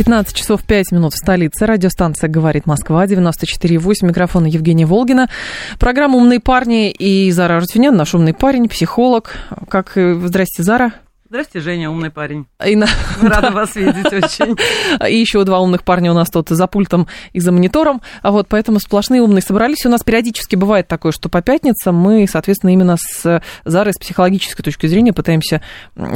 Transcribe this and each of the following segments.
15 часов 5 минут в столице. Радиостанция «Говорит Москва», 94,8. Микрофон Евгения Волгина. Программа «Умные парни» и Зара Рутвинян, наш умный парень, психолог. Как... Здрасте, Зара. Здравствуйте, Женя, умный парень. И на... Рада да. вас видеть очень. И еще два умных парня у нас тут за пультом и за монитором. А вот поэтому сплошные умные собрались. У нас периодически бывает такое, что по пятницам мы, соответственно, именно с Зарой с психологической точки зрения пытаемся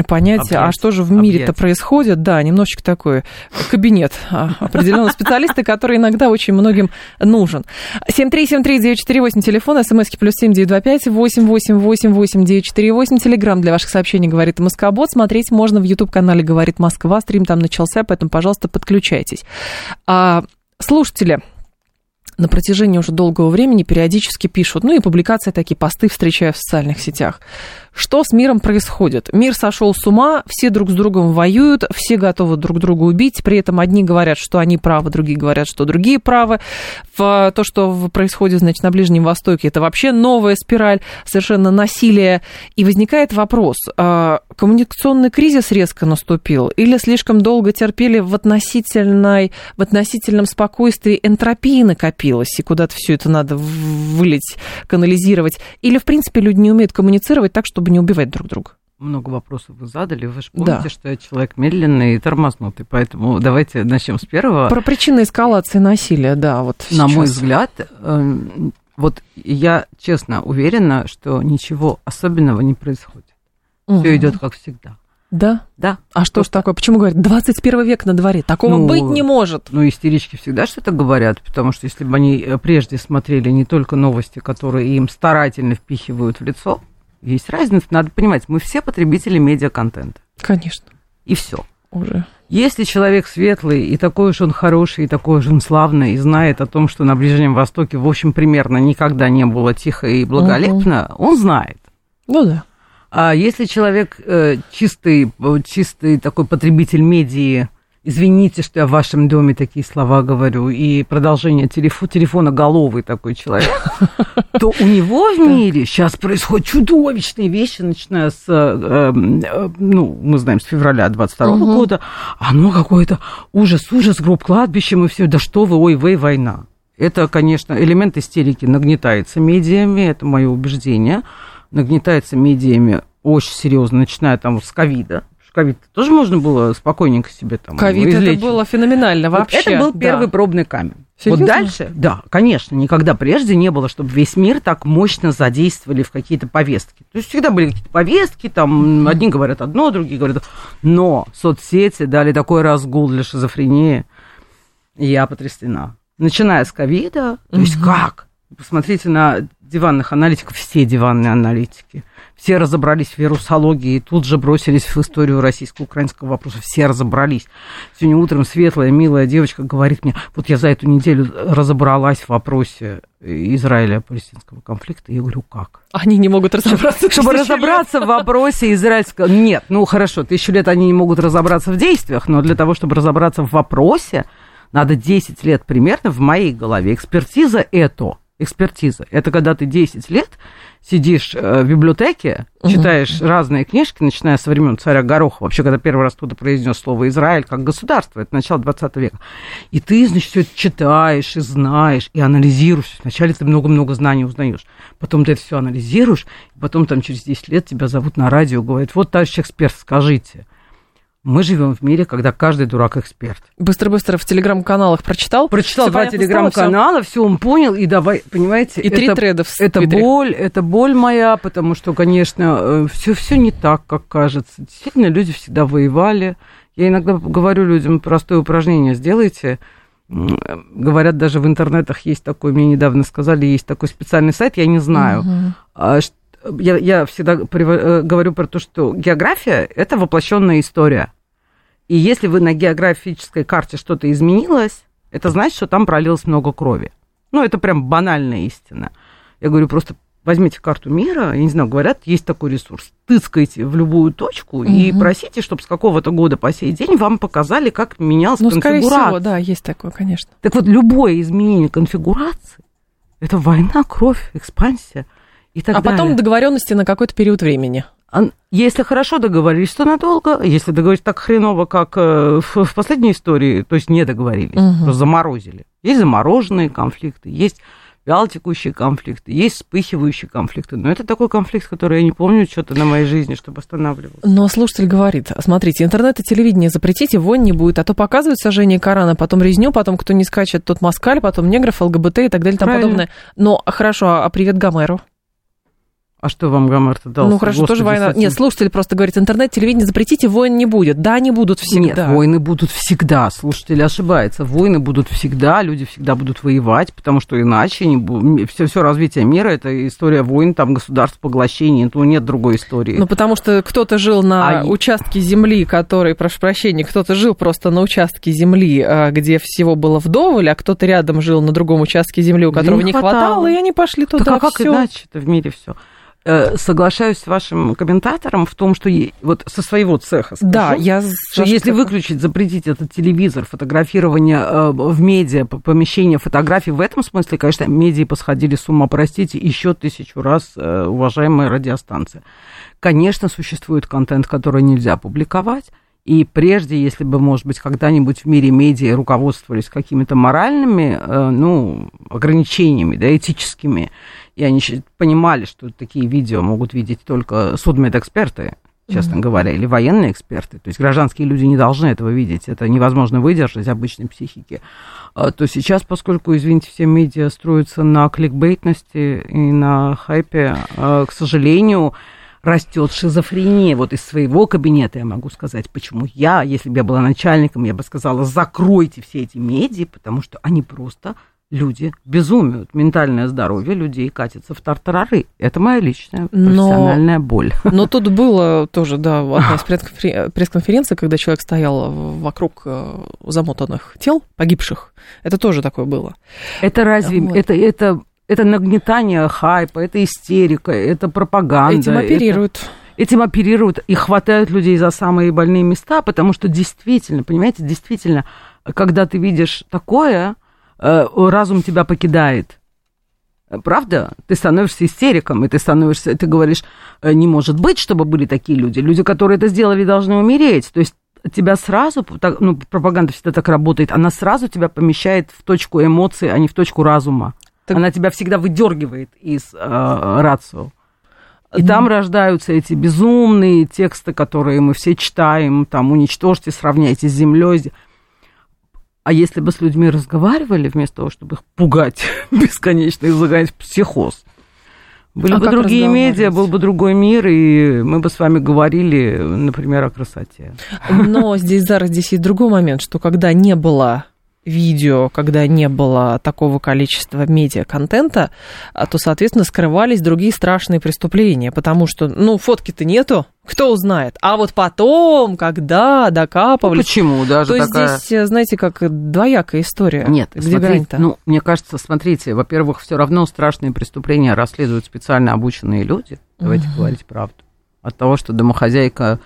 понять, Объять. а что же в мире-то происходит. Да, немножечко такой кабинет а, определенного специалиста, который иногда очень многим нужен. 7373948, телефон, смски плюс 7925 888 948, телеграмм для ваших сообщений, говорит Москва вот смотреть можно в YouTube-канале «Говорит Москва». Стрим там начался, поэтому, пожалуйста, подключайтесь. А, слушатели, на протяжении уже долгого времени периодически пишут, ну и публикации такие, посты встречаю в социальных сетях. Что с миром происходит? Мир сошел с ума, все друг с другом воюют, все готовы друг друга убить, при этом одни говорят, что они правы, другие говорят, что другие правы. То, что происходит, значит, на Ближнем Востоке, это вообще новая спираль совершенно насилия. И возникает вопрос, а, коммуникационный кризис резко наступил или слишком долго терпели в, относительной, в относительном спокойствии энтропии накопилось, и куда-то все это надо вылить, канализировать? Или, в принципе, люди не умеют коммуницировать так, чтобы чтобы не убивать друг друга. Много вопросов вы задали. Вы же помните, да. что я человек медленный и тормознутый. Поэтому давайте начнем с первого. Про причины эскалации насилия, да, вот На сейчас. мой взгляд, эм, вот я честно уверена, что ничего особенного не происходит. Угу. Все идет как всегда. Да? Да. А что ж такое? Почему говорят, 21 век на дворе? Такого ну, быть не может. Ну, истерички всегда что-то говорят, потому что если бы они э, прежде смотрели не только новости, которые им старательно впихивают в лицо, есть разница, надо понимать, мы все потребители медиаконтента. Конечно. И все. Уже. Если человек светлый, и такой уж он хороший, и такой уж он славный, и знает о том, что на Ближнем Востоке, в общем, примерно никогда не было тихо и благолепно, угу. он знает. Ну да. А если человек э, чистый, чистый такой потребитель медии, извините, что я в вашем доме такие слова говорю, и продолжение телефона, телефона головый такой человек, то у него в мире сейчас происходят чудовищные вещи, начиная с, э, э, ну, мы знаем, с февраля 22 угу. года, оно какое-то ужас, ужас, гроб кладбищем и все, да что вы, ой, вы, война. Это, конечно, элемент истерики. Нагнетается медиами, это мое убеждение, нагнетается медиами очень серьезно, начиная там с ковида, ковид тоже можно было спокойненько себе там Ковид это было феноменально вообще. Это был первый да. пробный камень. Серьезно? Вот дальше, да, конечно, никогда прежде не было, чтобы весь мир так мощно задействовали в какие-то повестки. То есть всегда были какие-то повестки, там одни говорят одно, другие говорят... Но соцсети дали такой разгул для шизофрении. Я потрясена. Начиная с ковида, то есть как? Посмотрите на диванных аналитиков, все диванные аналитики. Все разобрались в вирусологии и тут же бросились в историю российско-украинского вопроса. Все разобрались. Сегодня утром светлая, милая девочка говорит мне, вот я за эту неделю разобралась в вопросе Израиля-палестинского конфликта. Я говорю, как? Они не могут разобраться. Чтобы разобраться в вопросе израильского... Нет, ну хорошо, тысячу лет они не могут разобраться в действиях, но для того, чтобы разобраться в вопросе, надо 10 лет примерно в моей голове. Экспертиза это экспертиза. Это когда ты 10 лет сидишь э, в библиотеке, читаешь угу. разные книжки, начиная со времен царя Гороха, вообще, когда первый раз туда произнес слово Израиль как государство, это начало 20 века. И ты, значит, все это читаешь и знаешь, и анализируешь. Вначале ты много-много знаний узнаешь, потом ты это все анализируешь, и потом там через 10 лет тебя зовут на радио, говорят, вот, товарищ эксперт, скажите, мы живем в мире, когда каждый дурак эксперт. Быстро-быстро в телеграм-каналах прочитал. Прочитал два телеграм-канала, все он понял, и давай, понимаете, и это, три треда в Это боль, это боль моя, потому что, конечно, все, э, все не так, как кажется. Действительно, люди всегда воевали. Я иногда говорю людям простое упражнение сделайте. Говорят, даже в интернетах есть такой, мне недавно сказали, есть такой специальный сайт, я не знаю, угу я, я всегда э, говорю про то, что география – это воплощенная история. И если вы на географической карте что-то изменилось, это значит, что там пролилось много крови. Ну, это прям банальная истина. Я говорю, просто возьмите карту мира, я не знаю, говорят, есть такой ресурс, тыскайте в любую точку угу. и просите, чтобы с какого-то года по сей день вам показали, как менялась ну, конфигурация. скорее всего, да, есть такое, конечно. Так вот, любое изменение конфигурации – это война, кровь, экспансия и так а далее. Потом договоренности на какой-то период времени. Если хорошо договорились, то надолго. Если договорились так хреново, как э, в, последней истории, то есть не договорились, угу. заморозили. Есть замороженные конфликты, есть вялотекущие конфликты, есть вспыхивающие конфликты. Но это такой конфликт, который я не помню что-то на моей жизни, чтобы останавливался. Но слушатель говорит, смотрите, интернет и телевидение запретите, войн не будет, а то показывают сожжение Корана, потом резню, потом кто не скачет, тот москаль, потом негров, ЛГБТ и так далее и тому подобное. Но хорошо, а привет Гомеру? А что вам Гомер-то дал? Ну хорошо, Господи, тоже война. Нет, слушатель просто говорит, интернет, телевидение запретите, войн не будет. Да, они будут всегда. Нет, войны будут всегда. Слушатель ошибается. Войны будут всегда, люди всегда будут воевать, потому что иначе не все, все развитие мира это история войн, там государств поглощений, ну нет другой истории. Ну потому что кто-то жил на а участке земли, который, прошу прощения, кто-то жил просто на участке земли, а, где всего было вдоволь, а кто-то рядом жил на другом участке земли, у которого не хватало, хватало и они пошли туда. Так а как иначе-то в мире все? Э, соглашаюсь с вашим комментатором в том, что вот со своего цеха скажу, да, я что если выключить, запретить этот телевизор, фотографирование э, в медиа, помещение фотографий, в этом смысле, конечно, медиа посходили с ума, простите, еще тысячу раз, э, уважаемая радиостанция. Конечно, существует контент, который нельзя публиковать, и прежде, если бы, может быть, когда-нибудь в мире медиа руководствовались какими-то моральными, ну, ограничениями, да, этическими, и они понимали, что такие видео могут видеть только судмедэксперты, честно mm-hmm. говоря, или военные эксперты. То есть гражданские люди не должны этого видеть. Это невозможно выдержать обычной психике. А, то сейчас, поскольку, извините, все медиа строятся на кликбейтности и на хайпе, а, к сожалению, растет шизофрения. Вот из своего кабинета я могу сказать, почему я, если бы я была начальником, я бы сказала, закройте все эти медиа, потому что они просто люди безумеют. Ментальное здоровье людей катится в тартарары. Это моя личная профессиональная но, боль. Но тут было тоже, да, одна из пресс-конференций, когда человек стоял вокруг э, замотанных тел погибших. Это тоже такое было. Это разве... Вот. Это, это, это нагнетание хайпа, это истерика, это пропаганда. Этим оперируют. Это этим оперируют и хватают людей за самые больные места, потому что действительно, понимаете, действительно, когда ты видишь такое, разум тебя покидает. Правда? Ты становишься истериком, и ты становишься, ты говоришь, «Э, не может быть, чтобы были такие люди. Люди, которые это сделали, должны умереть. То есть тебя сразу, ну, пропаганда всегда так работает, она сразу тебя помещает в точку эмоций, а не в точку разума. Так... Она тебя всегда выдергивает из э, рацио. И mm. там рождаются эти безумные тексты, которые мы все читаем, там уничтожьте, сравняйте с землей. А если бы с людьми разговаривали, вместо того, чтобы их пугать бесконечно и загонять в психоз, были а бы другие медиа, был бы другой мир, и мы бы с вами говорили, например, о красоте. Но здесь, Зара, здесь есть другой момент, что когда не было видео, когда не было такого количества медиа-контента, а, то, соответственно, скрывались другие страшные преступления, потому что, ну, фотки-то нету, кто узнает. А вот потом, когда докапывались... Ну, почему даже то такая... здесь, знаете, как двоякая история. Нет, где смотрите, ну, мне кажется, смотрите, во-первых, все равно страшные преступления расследуют специально обученные люди, давайте uh-huh. говорить правду. От того, что домохозяйка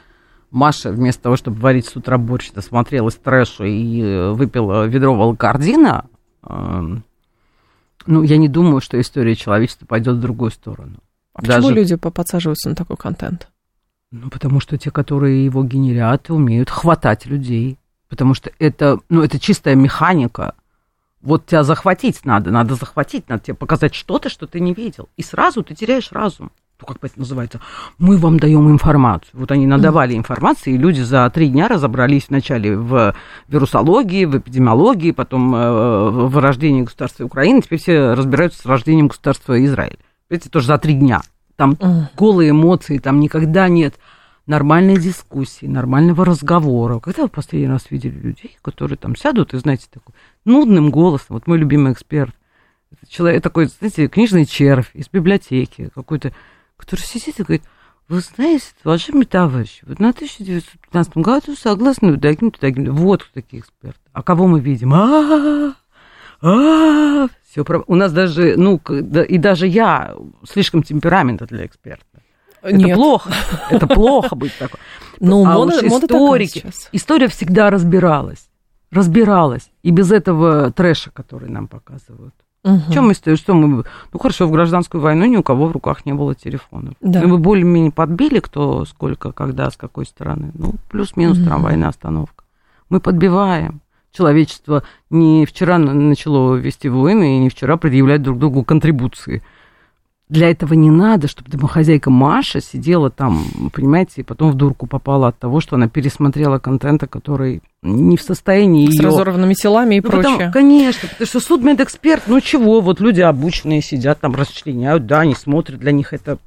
Маша вместо того, чтобы варить с утра борщ, смотрелась трэшу и э, выпила ведро волкардина, эм, ну, я не думаю, что история человечества пойдет в другую сторону. А Даже... почему люди подсаживаются на такой контент? Ну, потому что те, которые его генерят, умеют хватать людей. Потому что это, ну, это чистая механика. Вот тебя захватить надо, надо захватить, надо тебе показать что-то, что ты не видел. И сразу ты теряешь разум как это называется, мы вам даем информацию. Вот они надавали информации, и люди за три дня разобрались вначале в вирусологии, в эпидемиологии, потом э, в рождении государства Украины, теперь все разбираются с рождением государства Израиль. Видите, тоже за три дня. Там голые эмоции, там никогда нет нормальной дискуссии, нормального разговора. Когда вы последний раз видели людей, которые там сядут и, знаете, такой нудным голосом, вот мой любимый эксперт, человек такой, знаете, книжный червь из библиотеки, какой-то который сидит и говорит, вы знаете, уважаемый товарищ, вот на 1915 году согласно таким-то, таким Вот кто такие эксперты. А кого мы видим? А, а, Все. У нас даже, ну, и даже я слишком темперамента для эксперта. Это Нет. плохо. Это плохо быть такой. Ну, а мода- уж историки. История всегда разбиралась. Разбиралась. И без этого трэша, который нам показывают. Мгм. Чем мы стоим? Что мы... Ну, хорошо, в гражданскую войну ни у кого в руках не было телефонов. Да. Мы более-менее подбили, кто сколько, когда, с какой стороны. Ну, плюс-минус Мгм. трамвайная остановка. Мы подбиваем. Человечество не вчера на- начало вести войны и не вчера предъявлять друг другу контрибуции. Для этого не надо, чтобы домохозяйка Маша сидела там, понимаете, и потом в дурку попала от того, что она пересмотрела контента, который не в состоянии С ее разорванными телами и ну, потому- прочее. конечно, потому что судмедэксперт, ну чего, вот люди обученные сидят там, расчленяют, да, они смотрят, для них это,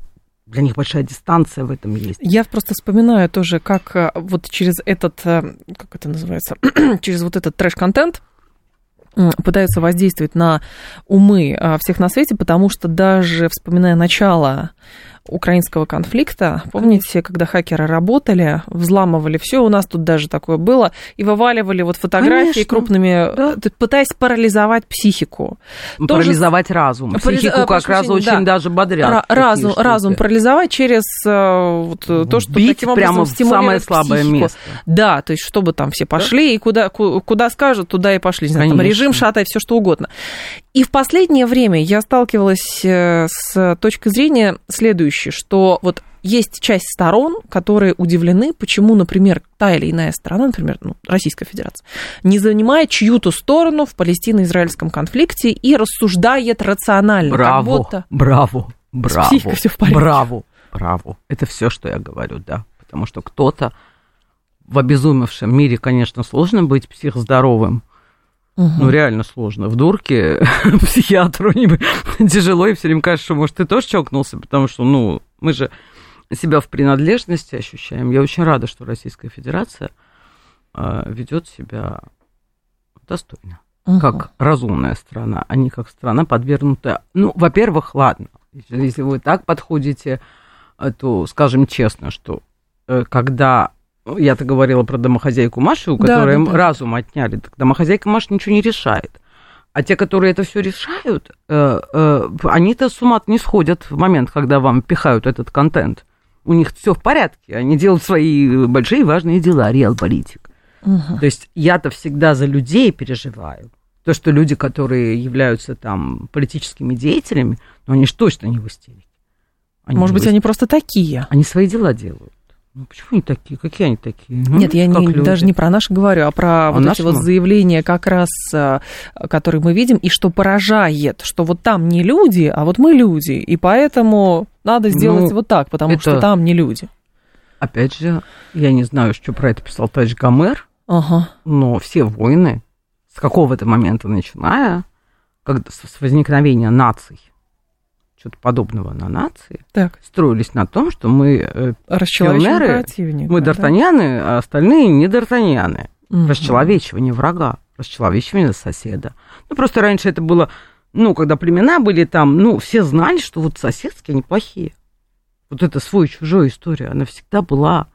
для них большая дистанция в этом есть. Я просто вспоминаю тоже, как э, вот через этот, э, как это называется, через вот этот трэш-контент пытаются воздействовать на умы а, всех на свете, потому что даже вспоминая начало украинского конфликта, помните, когда хакеры работали, взламывали все, у нас тут даже такое было, и вываливали вот фотографии Конечно, крупными, да. т- пытаясь парализовать психику. Ну, Тоже Парализовать разум. Парализ- Психику э, как раз прощения, очень да. даже бодрят. Разум, разум парализовать через э, вот, э, то, что Бить таким образом прямо в самое слабое психику. место. Да, то есть чтобы там все пошли и куда, ку- куда скажут, туда и пошли. Не знаю, там режим шатай, все что угодно. И в последнее время я сталкивалась э, с точки зрения следующей, что вот есть часть сторон, которые удивлены, почему, например, та или иная страна, например, ну, Российская Федерация, не занимает чью-то сторону в палестино-израильском конфликте и рассуждает рационально. Браво, Как будто... браво, браво. психикой всё в порядке. Браво, браво. Это все, что я говорю, да. Потому что кто-то в обезумевшем мире, конечно, сложно быть психоздоровым. Мгм. Ну, реально сложно. В дурке психиатру не- тяжело, и все время кажется, что, может, ты тоже чокнулся, потому что, ну, мы же себя в принадлежности ощущаем. Я очень рада, что Российская Федерация э, ведет себя достойно, Мгм. как разумная страна, а не как страна, подвергнутая... Ну, во-первых, ладно, если, вы так подходите, э, то скажем честно, что э, когда... Я-то говорила про домохозяйку Машу, у Да, которой да, да. разум отняли. Так домохозяйка Маша ничего не решает. А те, которые это все решают, э, э, они-то с ума не сходят в момент, когда вам пихают этот контент. У них все в порядке, они делают свои большие важные дела, реал политик. Мгм. То есть я-то всегда за людей переживаю. То, что люди, которые являются там политическими деятелями, ну они же точно не в истерике. Они Может быть, в они просто такие. они свои дела делают. Ну, почему они такие? Какие они такие? Ну, Нет, я не, люди. даже не про наши говорю, а про вот эти наши вот заявления как раз, э, которые мы видим, и что поражает, что вот там не люди, а вот мы люди, и поэтому надо сделать Ну, вот так, потому это- что там не люди. Опять же, я не знаю, что про это писал товарищ Гомер, Ага. но все войны с какого-то момента начиная, когда, с возникновения наций, что-то подобного на нации, Так, строились на том, что мы, э, расчеловечивание Пионеры, мы да? д'Артаньяны, а остальные не д'Артаньяны. Мгм. Расчеловечивание врага, расчеловечивание соседа. Ну, просто раньше это было, ну, когда племена были там, ну, все знали, что вот соседские, они плохие. Вот это свой-чужой история, она всегда была.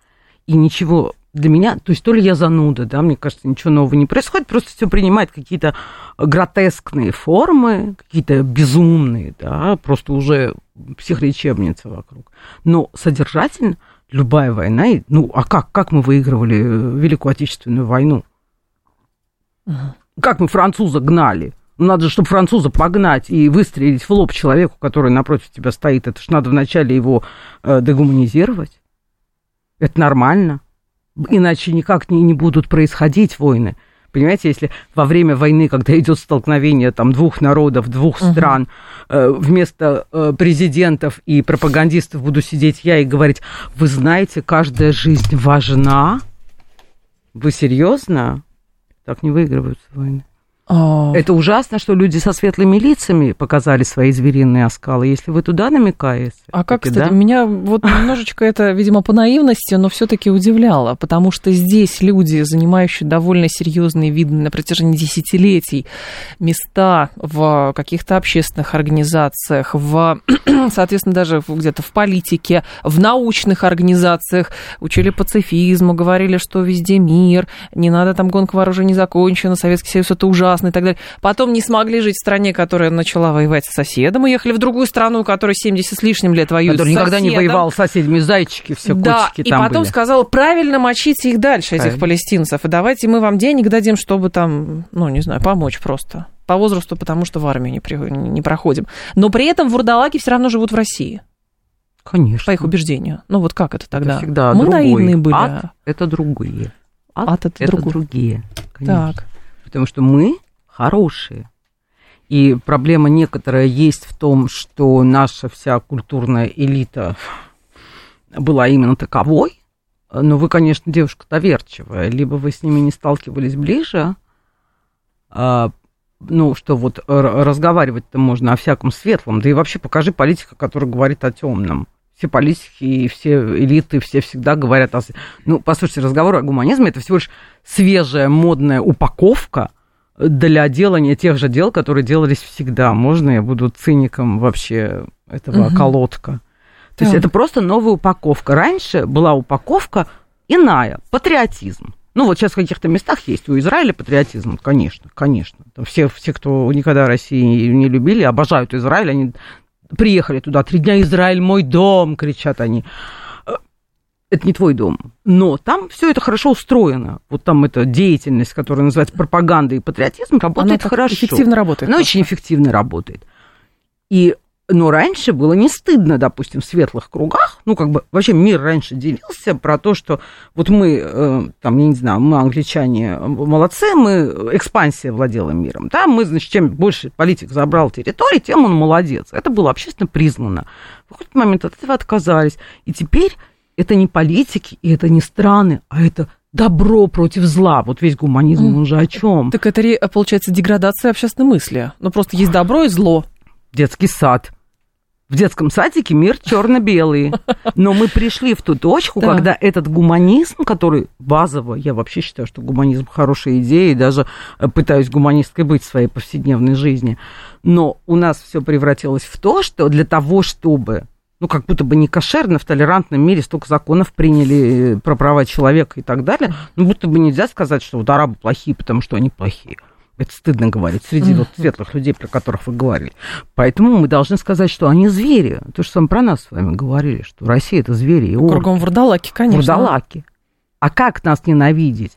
И ничего для меня, то есть то ли я зануда, да, мне кажется, ничего нового не происходит, просто все принимает какие-то гротескные формы, какие-то безумные, да, просто уже психлечебница вокруг. Но содержательно любая война, ну, а как, как мы выигрывали э, Великую Отечественную войну? Как мы француза гнали? Ну, надо, чтобы француза погнать и выстрелить в лоб человеку, который напротив тебя стоит. Это ж надо вначале его э, дегуманизировать. Это нормально. Иначе никак не, не будут происходить войны. Понимаете, если во время войны, когда идет столкновение там, двух народов, двух Мгм. стран, э, вместо э, президентов и пропагандистов буду сидеть я и говорить, вы знаете, каждая жизнь важна. Вы серьезно? Так не выигрываются войны. А, Это ужасно, что люди со светлыми лицами показали свои звериные оскалы. Если вы туда намекаете. А как, таки кстати, да? меня вот немножечко это, видимо, по наивности, но все-таки удивляло, потому что здесь люди, занимающие довольно серьезные, видные на протяжении десятилетий места в каких-то общественных организациях, в, соответственно, даже где-то в политике, в научных организациях, учили пацифизму, говорили, что везде мир, не надо там гонка вооружений закончена, Советский Союз это ужасно, ужасно и так далее. Потом не смогли жить в стране, которая начала воевать с соседом, уехали в другую страну, которая 70 с лишним лет воюет Который никогда не воевал с соседями, зайчики все, Да, котики и там потом были. сказал, правильно мочите их дальше, этих Правильно. палестинцев, и давайте мы вам денег дадим, чтобы там, ну, не знаю, помочь просто. По возрасту, потому что в армию не, при- не проходим. Но при этом вурдалаки все равно живут в России, Конечно. по их убеждению. Ну вот как это тогда? Это всегда Мы другой. наивные были. Ад – это другие. Ад это другой. другие. конечно. Так. Потому что мы хорошие. И проблема некоторая есть в том, что наша вся культурная элита была именно таковой. Но вы, конечно, девушка доверчивая. Либо вы с ними не сталкивались ближе, а, ну, что вот разговаривать-то можно о всяком светлом. Да и вообще покажи политика, который говорит о темном. Все политики и все элиты, все всегда говорят о... Ну, послушайте, разговор о гуманизме – это всего лишь свежая модная упаковка для делания тех же дел, которые делались всегда. Можно я буду циником вообще этого Мгм. колодка? То есть Так. это просто новая упаковка. Раньше была упаковка иная, патриотизм. Ну, вот сейчас в каких-то местах есть у Израиля патриотизм, конечно, конечно. Там все, все, кто никогда России не любили, обожают Израиль, они приехали туда, три дня Израиль мой дом, кричат они. Э, Это не твой дом. Но там все это хорошо устроено. Вот там эта деятельность, которая называется пропаганда и патриотизм, Она работает так хорошо. эффективно работает. Она просто. очень эффективно работает. И, но раньше было не стыдно, допустим, в светлых кругах, ну, как бы вообще мир раньше делился про то, что вот мы, э, там, я не знаю, мы, англичане, э, молодцы, мы, экспансия владела миром, да, мы, значит, чем больше политик забрал территории, тем он молодец. Это было общественно признано. В какой-то момент от этого отказались. И теперь это не политики, и это не страны, а это добро против зла. Вот весь гуманизм, он же о чем? Так это, ре- получается, деградация общественной мысли. Ну, просто есть добро и зло. детский сад. В детском садике мир черно-белый. Но мы пришли в ту точку, Да. когда этот гуманизм, который базово, я вообще считаю, что гуманизм хорошая идея, и даже э, пытаюсь гуманисткой быть в своей повседневной жизни. Но у нас все превратилось в то, что для того, чтобы ну, как будто бы не кошерно, в толерантном мире столько законов приняли э, про права человека и так далее, ну, будто бы нельзя сказать, что вот арабы плохие, потому что они плохие. Это стыдно говорить среди вот светлых людей, про которых вы говорили. Поэтому мы должны сказать, что они звери. То, что сам про нас с вами говорили, что Россия это звери. И орки, Кругом вурдалаки, конечно. вурдалаки. А как нас ненавидеть?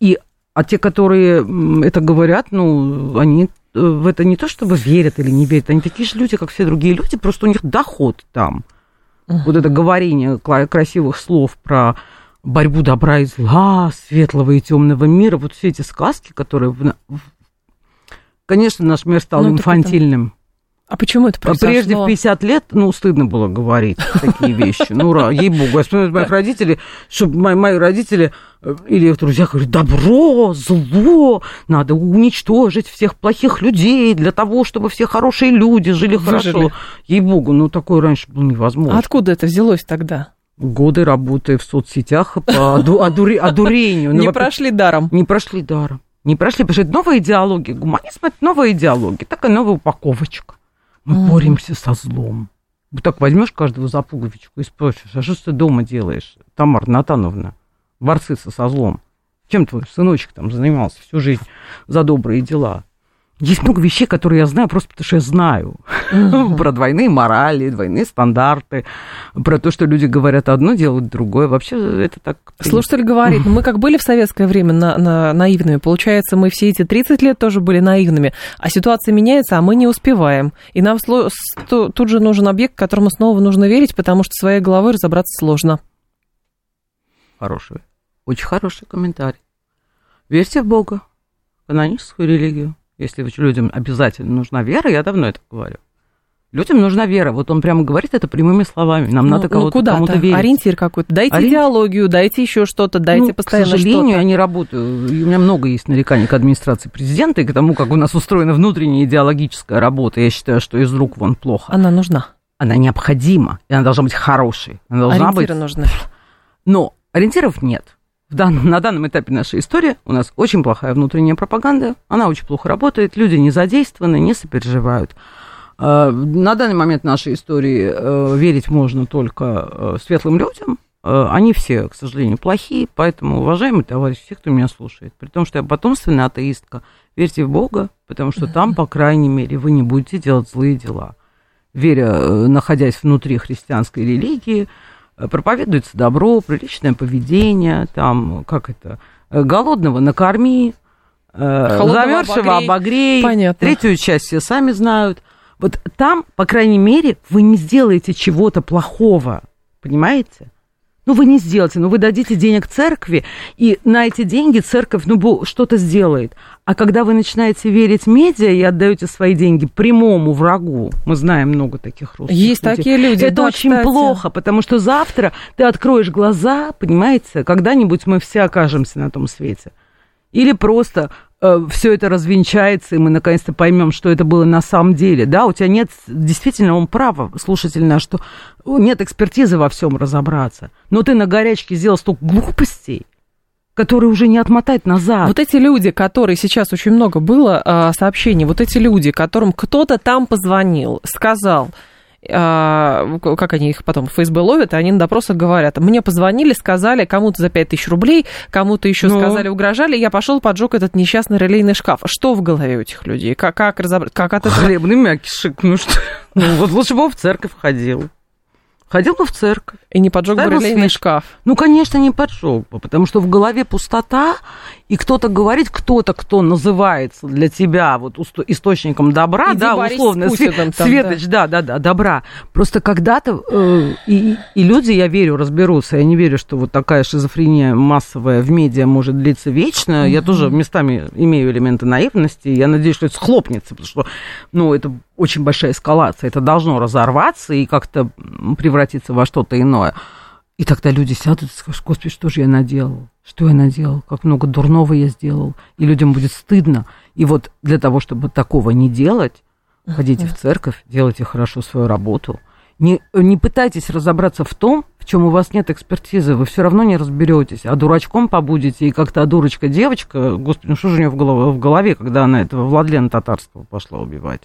И а те, которые это говорят, ну, они в это не то чтобы верят или не верят, они такие же люди, как все другие люди, просто у них доход там. Вот это говорение красивых слов про борьбу добра и зла, светлого и темного мира, вот все эти сказки, которые... в Конечно, наш мир стал Ну, так это- инфантильным. А почему это А произошло? Прежде в 50 лет, ну, стыдно было говорить такие вещи. Ну, ей-богу. Я вспоминаю моих родителей, чтобы мои, мои родители э, или их друзья говорят, добро, зло, надо уничтожить всех плохих людей для того, чтобы все хорошие люди жили Выжили. хорошо. Ей-богу, ну, такое раньше было невозможно. А откуда это взялось тогда? Годы работы в соцсетях по оду- одуре- одурению. Ну, не во-первых, прошли даром. не прошли даром. Не прошли, потому что это новая идеология. Гуманизм – это новая идеология, такая новая упаковочка. Мы Мгм. боремся со злом. Вот так возьмешь каждого за пуговичку и спросишь, а что ты дома делаешь, Тамара Натановна, борцы со со злом? Чем твой сыночек там занимался всю жизнь за добрые дела? Есть много вещей, которые я знаю просто потому, что я знаю. Про двойные морали, двойные стандарты, про то, что люди говорят одно, делают другое. Вообще это так... Слушатель говорит, ну, мы как были в советское время на, на- наивными, получается, мы все эти 30 лет тоже были наивными, а ситуация меняется, а мы не успеваем. И нам сло- тут же нужен объект, которому снова нужно верить, потому что своей головой разобраться сложно. Хороший, очень хороший комментарий. Верьте в Бога, каноническую религию. Если людям обязательно нужна вера, я давно это говорю. Людям нужна вера. Вот он прямо говорит это прямыми словами. Нам Ну, надо ну, кого-то, куда-то, кому-то верить. ориентир какой-то. Дайте Ориентир. идеологию, дайте еще что-то, дайте Ну, постоянно К сожалению, что-то. я не работаю. И у меня много есть нареканий к администрации президента и к тому, как у нас устроена внутренняя идеологическая работа. Я считаю, что из рук вон плохо. Она нужна. Она необходима, и она должна быть хорошей. Она должна быть Ориентиры нужны. Но ориентиров нет. Данном, на данном этапе нашей истории у нас очень плохая внутренняя пропаганда, она очень плохо работает, люди не задействованы, не сопереживают. Э, На данный момент нашей истории э, верить можно только э, светлым людям. Э, Они все, к сожалению, плохие, поэтому, уважаемые товарищи, все, кто меня слушает, при том, что я потомственная атеистка, верьте в Бога, потому что там, по крайней мере, вы не будете делать злые дела. Веря, находясь внутри христианской религии, проповедуется добро, приличное поведение, там, как это, э, голодного накорми, замерзшего обогрей. обогрей. Понятно. Третью часть все сами знают. Вот там, по крайней мере, вы не сделаете чего-то плохого, понимаете? Ну, вы не сделаете, но вы дадите денег церкви, и на эти деньги церковь, ну, что-то сделает. А когда вы начинаете верить медиа и отдаете свои деньги прямому врагу, мы знаем много таких русских Есть людей, такие люди, Это да, очень кстати. плохо, потому что завтра ты откроешь глаза, понимаете, когда-нибудь мы все окажемся на том свете. Или просто все это развенчается, и мы наконец-то поймем, что это было на самом деле. Да, у тебя нет, действительно, он прав, слушатель наш, что нет экспертизы во всем разобраться. Но ты на горячке сделал столько глупостей, которые уже не отмотать назад. Вот эти люди, которые сейчас очень много было э, сообщений, вот эти люди, которым кто-то там позвонил, сказал, а, как они их потом в ФСБ ловят, и они на допросах говорят, мне позвонили, сказали, кому-то за 5 тысяч рублей, кому-то еще ну. сказали, угрожали, я пошел поджег этот несчастный релейный шкаф. Что в голове у этих людей? Как, как разобрать? Как от этого? Хлебный мякишек, ну что? Ну вот лучше бы в церковь ходил. Ходил бы в церковь. И не поджег бы релейный шкаф. Ну, конечно, не поджег бы, потому что в голове пустота, и кто-то говорит, кто-то, кто называется для тебя вот источником добра, Иди да, условно, Путиным, там, Светоч, да. да, да, да, добра. Просто когда-то э, и, и люди, я верю, разберутся. Я не верю, что вот такая шизофрения массовая в медиа может длиться вечно. Mm-hmm. Я тоже местами имею элементы наивности. Я надеюсь, что это схлопнется, потому что, ну, это очень большая эскалация. Это должно разорваться и как-то превратиться во что-то иное. И тогда люди сядут и скажут, господи, что же я наделал? Что я наделал? Как много дурного я сделал? И людям будет стыдно. И вот для того, чтобы такого не делать, ходите в церковь, делайте хорошо свою работу. Не, не пытайтесь разобраться в том, в чем у вас нет экспертизы, вы все равно не разберетесь, а дурачком побудете, и как-то а дурочка девочка, господи, ну что же у нее в голове, в голове, когда она этого Владлена Татарского пошла убивать?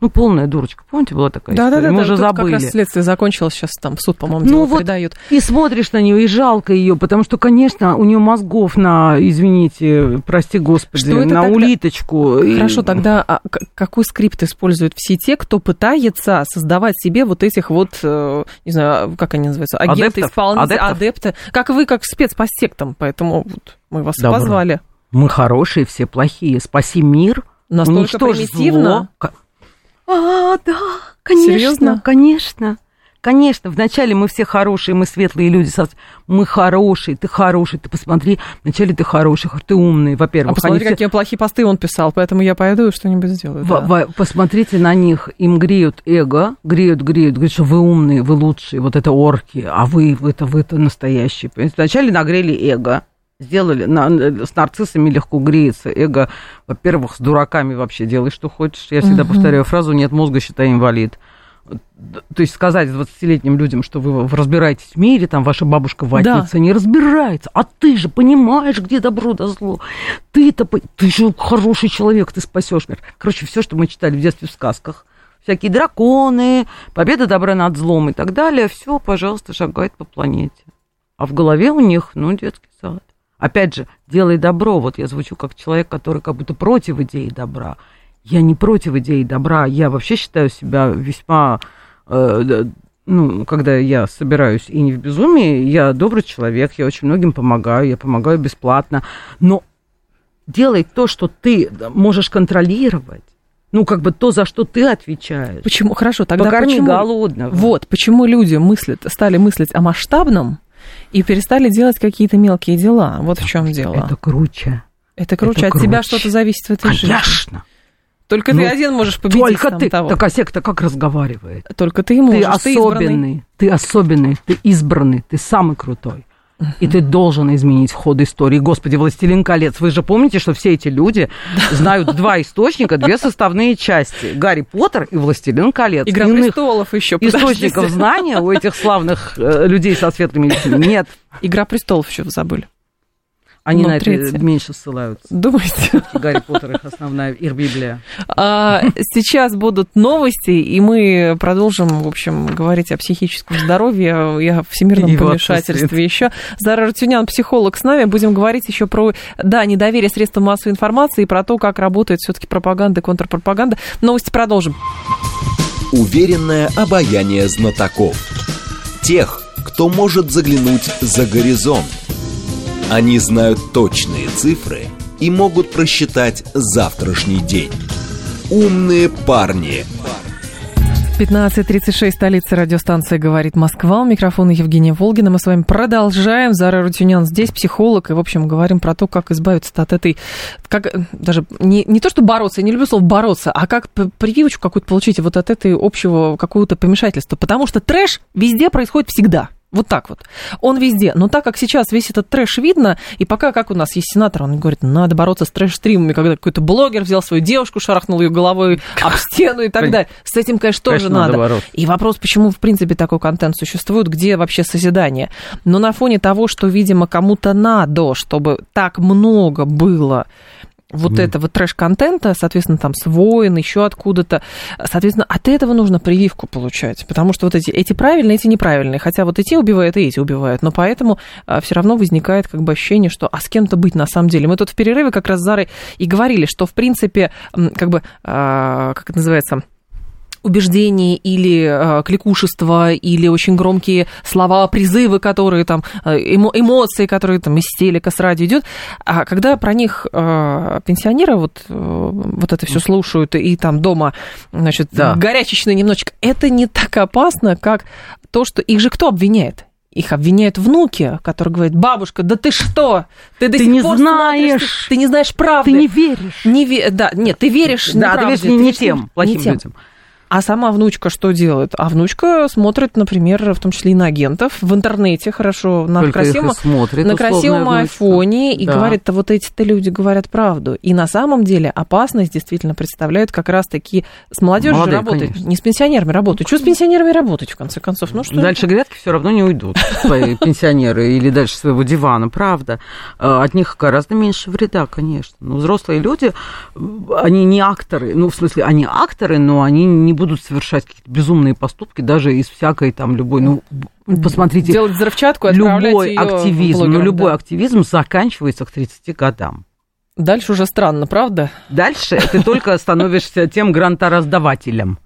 Ну, полная дурочка. Помните, была такая да, история? Да, да, Мы да. уже забыли. как раз следствие закончилось, сейчас там суд, по-моему, ну, вот придают. И смотришь на нее, и жалко ее, потому что, конечно, у нее мозгов на, извините, прости господи, что на тогда... улиточку. Хорошо, и... тогда а, какой скрипт используют все те, кто пытается создавать себе вот этих вот, э, не знаю, как они называются, агенты, исполнители, адепты. Как вы, как спец по сектам, поэтому вот мы вас Добро. позвали. Мы хорошие, все плохие. Спаси мир. Настолько примитивно. Зло. А, да, конечно, Серьезно? конечно. Конечно, вначале мы все хорошие, мы светлые люди. Мы хорошие, ты хороший, ты посмотри, вначале ты хороший, ты умный, во-первых. А посмотри, какие все... плохие посты он писал, поэтому я пойду и что-нибудь сделаю. В- да. Посмотрите на них, им греют эго, греют, греют, говорят, что вы умные, вы лучшие, вот это орки, а вы, это, вы это настоящие. Вначале нагрели эго, сделали. На, с нарциссами легко греется. Эго, во-первых, с дураками вообще делай, что хочешь. Я всегда uh-huh. повторяю фразу «нет мозга, считай инвалид». То есть сказать 20-летним людям, что вы разбираетесь в мире, там ваша бабушка ватница да. не разбирается, а ты же понимаешь, где добро да зло. Ты-то, ты же хороший человек, ты спасешь мир. Короче, все, что мы читали в детстве в сказках, всякие драконы, победа добра над злом и так далее, все, пожалуйста, шагает по планете. А в голове у них, ну, детский. Опять же, делай добро. Вот я звучу как человек, который как будто против идеи добра. Я не против идеи добра. Я вообще считаю себя весьма... Э, ну, когда я собираюсь и не в безумии, я добрый человек, я очень многим помогаю, я помогаю бесплатно. Но делай то, что ты можешь контролировать. Ну, как бы то, за что ты отвечаешь. Почему? Хорошо, тогда Покорми почему... голодного. Вот, почему люди мыслят, стали мыслить о масштабном, и перестали делать какие-то мелкие дела. Вот в чем дело. Это круче. Это круче. Это От круче. тебя что-то зависит в этой Конечно. жизни. Конечно. Только ну, ты один можешь победить Только там ты. того. Так а секта как разговаривает? Только ты можешь. Ты особенный. Ты, ты особенный. Ты избранный. Ты самый крутой. И ты должен изменить ход истории. Господи, «Властелин колец». Вы же помните, что все эти люди знают два источника, две составные части. «Гарри Поттер» и «Властелин колец». «Игра Иных престолов» еще. Источников знания у этих славных э, людей со светлыми лицами нет. «Игра престолов» еще забыли. Они на это меньше ссылаются. Думаете? Гарри Поттер их основная ир Библия. А, Сейчас будут новости, и мы продолжим, в общем, говорить о психическом здоровье и о всемирном Его помешательстве еще. Зара Рутюнян, психолог с нами. Будем говорить еще про, да, недоверие средствам массовой информации и про то, как работает все-таки пропаганда, контрпропаганда. Новости продолжим. Уверенное обаяние знатоков. Тех, кто может заглянуть за горизонт. Они знают точные цифры и могут просчитать завтрашний день. Умные парни. 15.36, столица радиостанции «Говорит Москва». У микрофона Евгения Волгина. Мы с вами продолжаем. Зара Рутюнян здесь, психолог. И, в общем, говорим про то, как избавиться от этой... Как, э, даже не, не то, что бороться, я не люблю слово бороться, а как прививочку какую-то получить вот от этой общего какого-то помешательства. Потому что трэш везде происходит всегда. Вот так вот. Он везде. Но так как сейчас весь этот трэш видно, и пока, как у нас есть сенатор, он говорит, надо бороться с трэш-стримами, когда какой-то блогер взял свою девушку, шарахнул ее головой об стену и так далее. С этим, конечно, тоже Конечно, надо надо. И вопрос, почему, в принципе, такой контент существует, где вообще созидание. Но на фоне того, что, видимо, кому-то надо, чтобы так много было вот этого трэш-контента, соответственно, там с войн, еще откуда-то, соответственно, от этого нужно прививку получать, потому что вот эти, эти правильные, эти неправильные, хотя вот и те убивают, и эти убивают, но поэтому все равно возникает как бы ощущение, что а с кем-то быть на самом деле. Мы тут в перерыве как раз с Зарой и говорили, что, в принципе, как бы, а, как это называется, убеждения или э, кликушество, или очень громкие слова, призывы, которые там, э, эмо, эмоции, которые там из телека, с радио идет. А когда про них э, пенсионеры вот, э, вот это все слушают и там дома, значит, Да. горячечные немножечко, это не так опасно, как то, что их же кто обвиняет? Их обвиняют внуки, которые говорят, бабушка, да ты что? Ты до Ты сих не пор знаешь. смотришь, ты, ты не знаешь правды. Ты не веришь. Не ве- Да, нет, ты веришь Да, ты веришь не, не веришь тем плохим тем. людям. А сама внучка что делает? А внучка смотрит, например, в том числе и на агентов в интернете, хорошо, на Только красивом, смотрит, на красивом айфоне и Да. говорит, да вот эти-то люди говорят правду. И на самом деле опасность действительно представляют как раз-таки с молодежью Молодые, работать, конечно. не с пенсионерами работать. Что с пенсионерами работать, в конце концов? Ну что? Дальше грядки все равно не уйдут, свои пенсионеры, или дальше своего дивана, правда. Э, От них гораздо меньше вреда, конечно. Но взрослые люди, они не акторы, ну, в смысле, они акторы, но они не будут совершать какие-то безумные поступки, даже из всякой там любой, ну, посмотрите, Делать взрывчатку любой активизм, ну, блогерам, любой да. активизм заканчивается к 30 годам. Дальше уже странно, правда? Дальше ты только становишься тем грантораздавателем,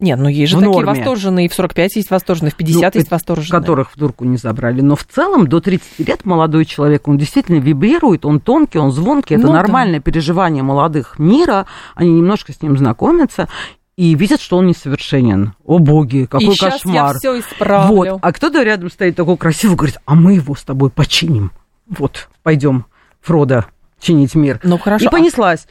Нет, ну есть же В такие норме. восторженные, в 45 есть восторженные, в 50 Ну, есть восторженные. которых в дурку не забрали. Но в целом до 30 лет молодой человек, он действительно вибрирует, он тонкий, он звонкий. Это Ну да. нормальное переживание молодых мира. Они немножко с ним знакомятся и видят, что он несовершенен. О боги, какой и сейчас кошмар. я все исправлю. Вот. А кто-то рядом стоит такой красивый, говорит, а мы его с тобой починим. Вот, пойдем, Фродо, чинить мир. Ну хорошо. И понеслась.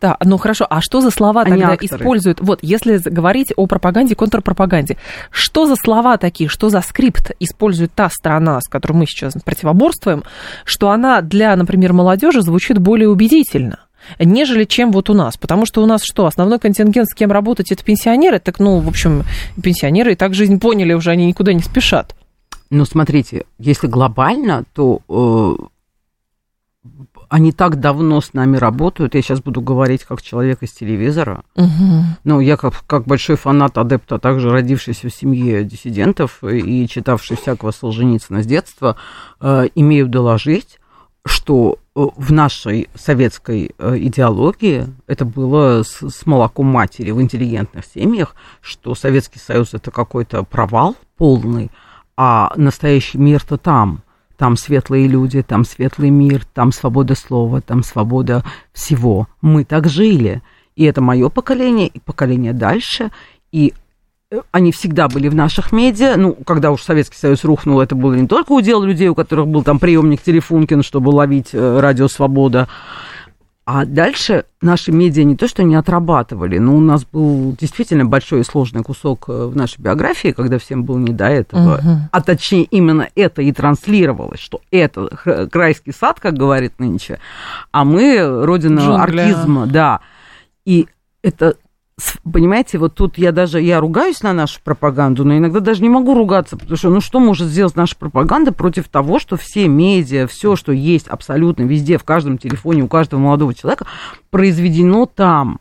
Да, ну хорошо, а что за слова Они тогда акторы. используют? Вот, если говорить о пропаганде, контрпропаганде, что за слова такие, что за скрипт использует та страна, с которой мы сейчас противоборствуем, что она для, например, молодежи звучит более убедительно? Нежели чем вот у нас. Потому что у нас что, основной контингент, с кем работать, это пенсионеры. Так, ну, в общем, пенсионеры и так жизнь поняли уже, они никуда не спешат. Ну, смотрите, если глобально, то э, они так давно с нами работают. Я сейчас буду говорить как человек из телевизора. Угу. Ну, я как, как большой фанат адепта, также родившийся в семье диссидентов и читавший всякого Солженицына с детства, э, имею доложить, что в нашей советской э, идеологии это было с, с молоком матери в интеллигентных семьях, что Советский Союз это какой-то провал полный, а настоящий мир-то там. Там светлые люди, там светлый мир, там свобода слова, там свобода всего. Мы так жили. И это мое поколение, и поколение дальше. И э, они всегда были в наших медиа. Ну, когда уж Советский Союз рухнул, это было не только удел людей, у которых был там приемник Телефункин, чтобы ловить э, радио «Свобода», а дальше наши медиа не то, что не отрабатывали, но у нас был действительно большой и сложный кусок э, в нашей биографии, когда всем было не до этого. Мгм. А точнее, именно это и транслировалось, что это крайский сад, как говорит нынче, а мы родина Джунгли. артизма, да. И это понимаете, вот тут я даже, я ругаюсь на нашу пропаганду, но иногда даже не могу ругаться, потому что, ну, что может сделать наша пропаганда против того, что все медиа, все, что есть абсолютно везде, в каждом телефоне, у каждого молодого человека, произведено там.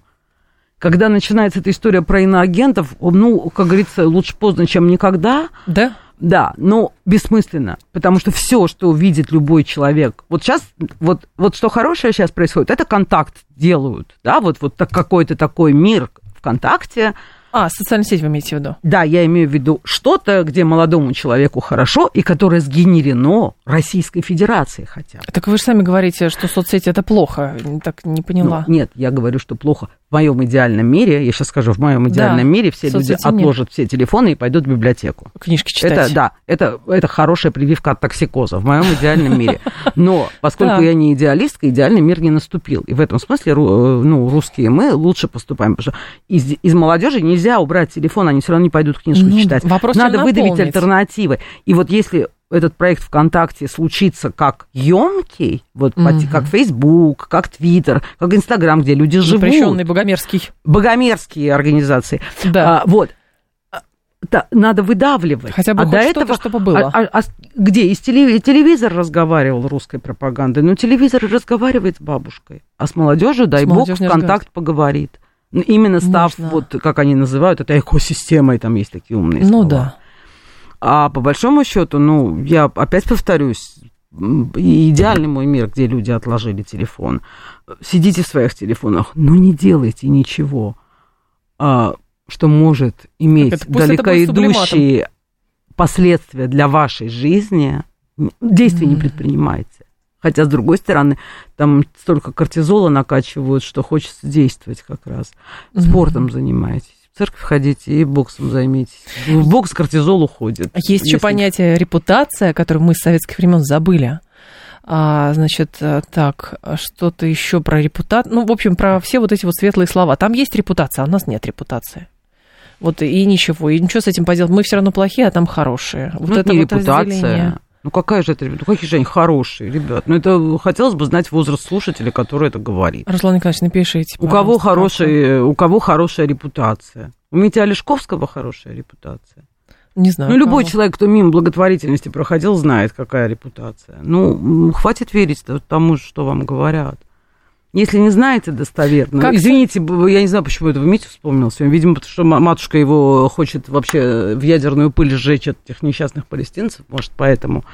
Когда начинается эта история про иноагентов, ну, как говорится, лучше поздно, чем никогда. Да? Да, но бессмысленно, потому что все, что видит любой человек, вот сейчас, вот, вот что хорошее сейчас происходит, это контакт делают, да, вот, вот так, какой-то такой мир ВКонтакте, а, социальные сети вы имеете в виду? Да, я имею в виду что-то, где молодому человеку хорошо, и которое сгенерено Российской Федерацией хотя бы. Так вы же сами говорите, что соцсети это плохо. Так не поняла. Ну, нет, я говорю, что плохо моем идеальном мире, я сейчас скажу, в моем идеальном да, мире все люди отложат нет. все телефоны и пойдут в библиотеку. Книжки читать. Это, да, это, это хорошая прививка от токсикоза в моем идеальном мире. Но поскольку я не идеалистка, идеальный мир не наступил. И в этом смысле э, ну, русские мы лучше поступаем. Потому что из, из молодежи нельзя убрать телефон, они все равно не пойдут книжку ну, читать. Вопрос Надо выдавить альтернативы. И вот если этот проект ВКонтакте случится как емкий, вот угу. как Facebook, как Twitter, как Instagram, где люди живут. Запрещенный богомерзкий. Богомерзкие организации. Да. А, вот. Да, надо выдавливать. Хотя бы а до этого, чтобы было. А, а, а, где? Из телевизор разговаривал русской пропагандой. Но телевизор разговаривает с бабушкой. А с молодежью, дай бог, контакт поговорит. Именно став, Можно. вот как они называют, это экосистемой, там есть такие умные ну, слова. Ну да. А по большому счету, ну, я опять повторюсь, идеальный мой мир, где люди отложили телефон. Сидите в своих телефонах, но не делайте ничего, а, что может иметь это, далекоидущие последствия для вашей жизни. Действий mm. не предпринимайте. Хотя, с другой стороны, там столько кортизола накачивают, что хочется действовать как раз. Спортом mm-hmm. занимайтесь в церковь ходите и боксом займитесь. В бокс кортизол уходит. Есть если... еще понятие репутация, которое мы с советских времен забыли. А, значит, э, так, что-то еще про репутацию. Ну, в общем, про все вот эти вот светлые слова. Там есть репутация, а у нас нет репутации. Вот и ничего, и ничего с этим поделать. Мы все равно плохие, а там хорошие. Вот ну, это не вот репутация. Разделение. Ну какая же это, ну какие же они хорошие, ребят. Ну это хотелось бы знать возраст слушателя, который это говорит. Руслан Николаевич, напишите. У кого, хороший, у кого хорошая репутация? У Митя Олешковского хорошая репутация. Не знаю. Ну, любой человек, кто мимо благотворительности проходил, знает, какая репутация. Ну, хватит верить тому, что вам говорят. Если не знаете достоверно, как извините, я не знаю, почему это вы Митю вспомнил сегодня. Видимо, потому что матушка его хочет вообще в ядерную пыль сжечь от этих несчастных палестинцев, может, поэтому.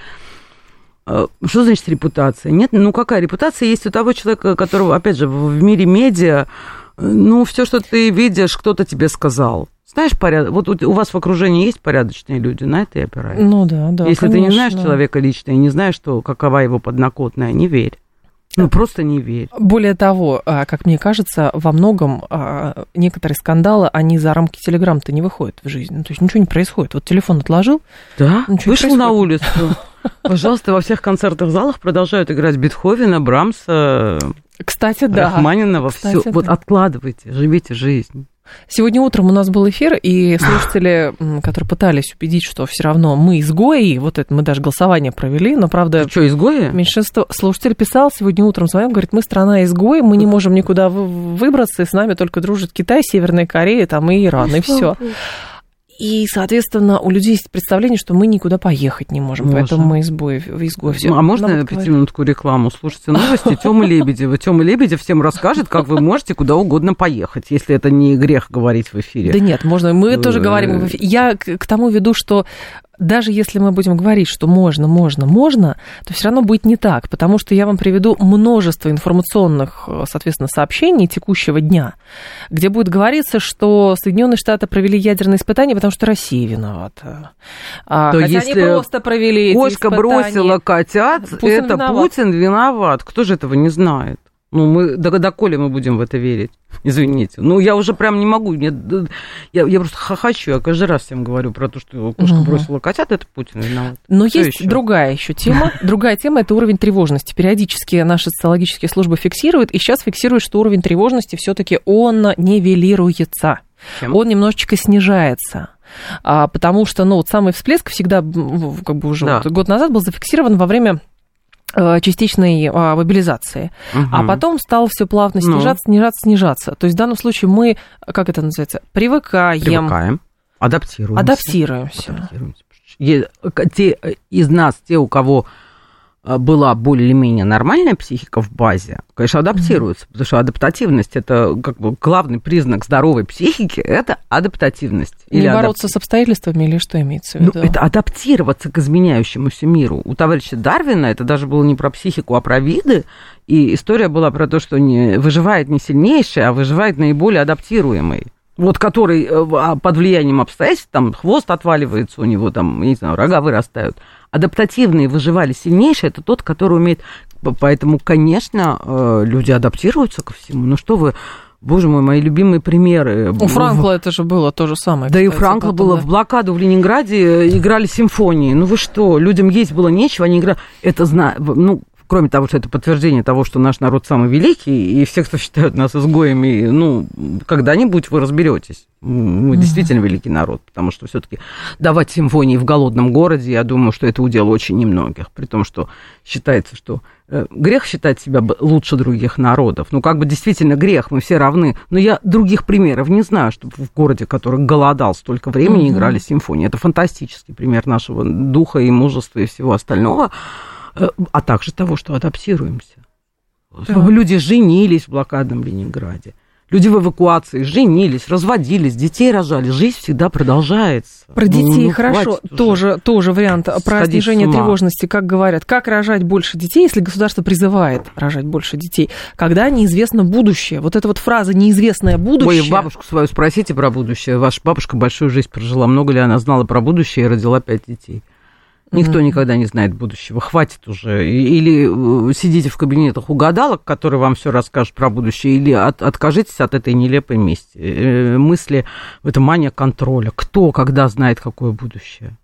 А, что значит репутация? Нет, ну какая репутация есть у того человека, которого, опять же, в мире медиа, ну, все, что ты видишь, кто-то тебе сказал. Знаешь, поряд... вот у вас в окружении есть порядочные люди, на это и опираются. Ну да, да. Если конечно. ты не знаешь человека лично и не знаешь, что, какова его поднакотная, не верь. Ну, просто не верь. Более того, а, как мне кажется, во многом а, некоторые скандалы, они за рамки Телеграм-то не выходят в жизнь. Ну, то есть ничего не происходит. Вот телефон отложил. Да, вышел на улицу. Пожалуйста, во всех концертных залах продолжают играть Бетховена, Брамса, Кстати, да. Рахманинова. Все. Вот откладывайте, живите жизнь. Сегодня утром у нас был эфир, и слушатели, которые пытались убедить, что все равно мы изгои, вот это мы даже голосование провели, но правда... Ты что, изгои? Меньшинство слушателей писал сегодня утром, звонил, говорит, мы страна изгои, мы не можем никуда выбраться, и с нами только дружит Китай, Северная Корея, там и Иран, и все. И, соответственно, у людей есть представление, что мы никуда поехать не можем, можем. поэтому мы избой, в изгой. Все. А можно пятиминутку рекламу? Слушайте новости Тёмы Лебедева. Тёма Лебедев всем расскажет, как вы можете куда угодно поехать, если это не грех говорить в эфире. Да нет, можно. Мы тоже говорим. Я к тому веду, что даже если мы будем говорить, что можно, можно, можно, то все равно будет не так, потому что я вам приведу множество информационных, соответственно, сообщений текущего дня, где будет говориться, что Соединенные Штаты провели ядерные испытания, потому что Россия виновата. А, то Хотя если они просто провели кошка эти бросила котят, Путин это виноват. Путин виноват. Кто же этого не знает? Ну, мы, до, доколе мы будем в это верить? Извините. Ну, я уже прям не могу. Нет, я, я просто хохочу. Я каждый раз всем говорю про то, что кошка угу. бросила котят, это Путин виноват. Но Что есть еще? другая еще тема. Другая тема – это уровень тревожности. Периодически наши социологические службы фиксируют, и сейчас фиксируют, что уровень тревожности все таки он нивелируется. Чем? Он немножечко снижается. А, потому что, ну, вот самый всплеск всегда, как бы уже да. вот, год назад был зафиксирован во время частичной а, мобилизации, угу. а потом стало все плавно ну. снижаться, ну. снижаться, снижаться. То есть в данном случае мы, как это называется, привыкаем. Привыкаем, адаптируемся. Адаптируемся. адаптируемся. Те из нас, те, у кого Э, была более-менее нормальная психика в базе, конечно, адаптируется, потому что адаптативность это как бы главный признак здоровой психики, это адаптативность. Или Не бороться адап... с обстоятельствами или что имеется в виду? Ну, это адаптироваться к изменяющемуся миру. У товарища Дарвина это даже было не про психику, а про виды, и история была про то, что не выживает не сильнейший, а выживает наиболее адаптируемый вот который э, а, под влиянием обстоятельств, там хвост отваливается у него, там, не знаю, рога вырастают. Адаптативные выживали сильнейшие, это тот, который умеет... Поэтому, конечно, э, люди адаптируются ко всему. Ну что вы, Боже мой, мои любимые примеры. У Франкла это же было то же самое. Да кстати, и у Франкла потом, было да. в блокаду в Ленинграде играли симфонии. Ну вы что, людям есть было нечего, они играли. Это зна... ну кроме того, что это подтверждение того, что наш народ самый великий, и все, кто считают нас изгоями, ну, когда-нибудь вы разберетесь. Мы действительно великий народ, потому что все-таки давать симфонии в голодном городе, я думаю, что это удел очень немногих, при том, что считается, что э, грех считать себя лучше других народов. Ну, как бы действительно грех, мы все равны. Но я других примеров не знаю, чтобы в городе, который голодал столько времени, играли симфонии. Это фантастический пример нашего духа и мужества и всего остального. Э, а также того, что адаптируемся. Да. Люди женились в блокадном Ленинграде. Люди в эвакуации женились, разводились, детей рожали. Жизнь всегда продолжается. Про ну, детей ну, хорошо, тоже, тоже вариант. Про снижение тревожности, как говорят. Как рожать больше детей, если государство призывает рожать больше детей? Когда неизвестно будущее. Вот эта вот фраза «неизвестное будущее». Ой, бабушку свою спросите про будущее. Ваша бабушка большую жизнь прожила. Много ли она знала про будущее и родила пять детей? Никто mm-hmm. никогда не знает будущего. Хватит уже. Или э, сидите в кабинетах у гадалок, которые вам все расскажут про будущее, или от, откажитесь от этой нелепой мести. Э, мысли, это мания контроля. Кто, когда знает, какое будущее?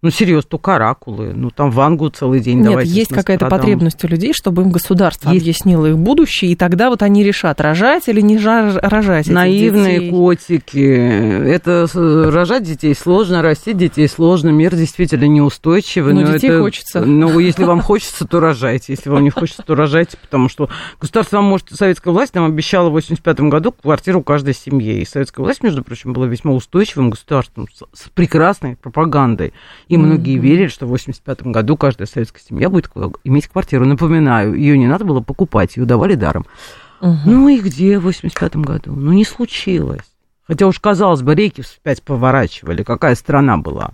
Ну, серьезно, только оракулы. Ну, там вангу целый день Нет, есть какая-то потребность у людей, чтобы им государство есть. объяснило их будущее, и тогда вот они решат, рожать или не рожать Наивные детей. котики. Это рожать детей сложно, растить детей сложно. Мир действительно неустойчивый. Но, но детей это, хочется. Ну, если вам хочется, то рожайте. Если вам не хочется, то рожайте, потому что государство вам может... Советская власть нам обещала в 85 году квартиру каждой семье. И советская власть, между прочим, была весьма устойчивым государством с прекрасной пропагандой. И многие mm-hmm. верили, что в 85 году каждая советская семья будет иметь квартиру. Напоминаю, ее не надо было покупать, ее давали даром. Mm-hmm. Ну и где в 85 году? Ну не случилось. Хотя уж, казалось бы, реки вспять поворачивали. Какая страна была?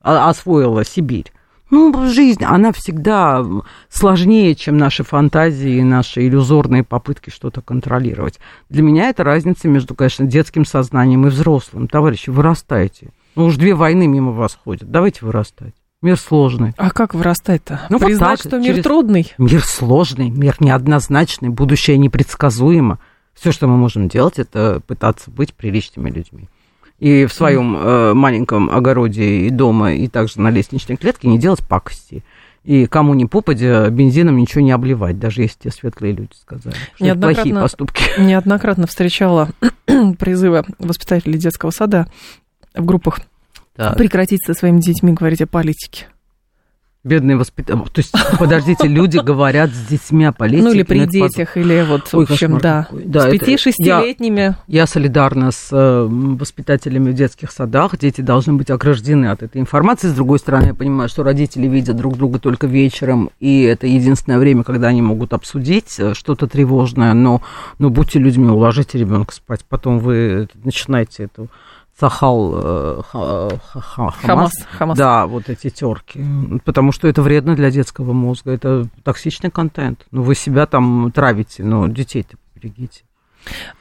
А, освоила Сибирь. Ну, жизнь, она всегда сложнее, чем наши фантазии и наши иллюзорные попытки что-то контролировать. Для меня это разница между, конечно, детским сознанием и взрослым. Товарищи, вырастайте. Ну уж две войны мимо вас ходят. Давайте вырастать. Мир сложный. А как вырастать-то? Ну, Признать, вот так, что мир через... трудный? Мир сложный, мир неоднозначный, будущее непредсказуемо. Все, что мы можем делать, это пытаться быть приличными людьми. И в своем э, маленьком огороде и дома, и также на лестничной клетке не делать пакости. И кому не попадя, бензином ничего не обливать, даже если те светлые люди сказали. Что это плохие поступки. Неоднократно встречала призывы воспитателей детского сада в группах. Прекратить со своими детьми говорить о политике. Бедные воспитатели. То есть, подождите, люди говорят с детьми о политике. Ну, или при детях, или вот, Ой, в общем, да. да. С пяти-шестилетними. Я, я солидарна с э, воспитателями в детских садах. Дети должны быть ограждены от этой информации. С другой стороны, я понимаю, что родители видят друг друга только вечером, и это единственное время, когда они могут обсудить э, что-то тревожное. Но, но будьте людьми, уложите ребенка спать. Потом вы начинаете эту Сахал э, Хамас, Хамас, Хамас. Да, вот эти терки. Потому что это вредно для детского мозга. Это токсичный контент. Ну, вы себя там травите, но детей-то берегите.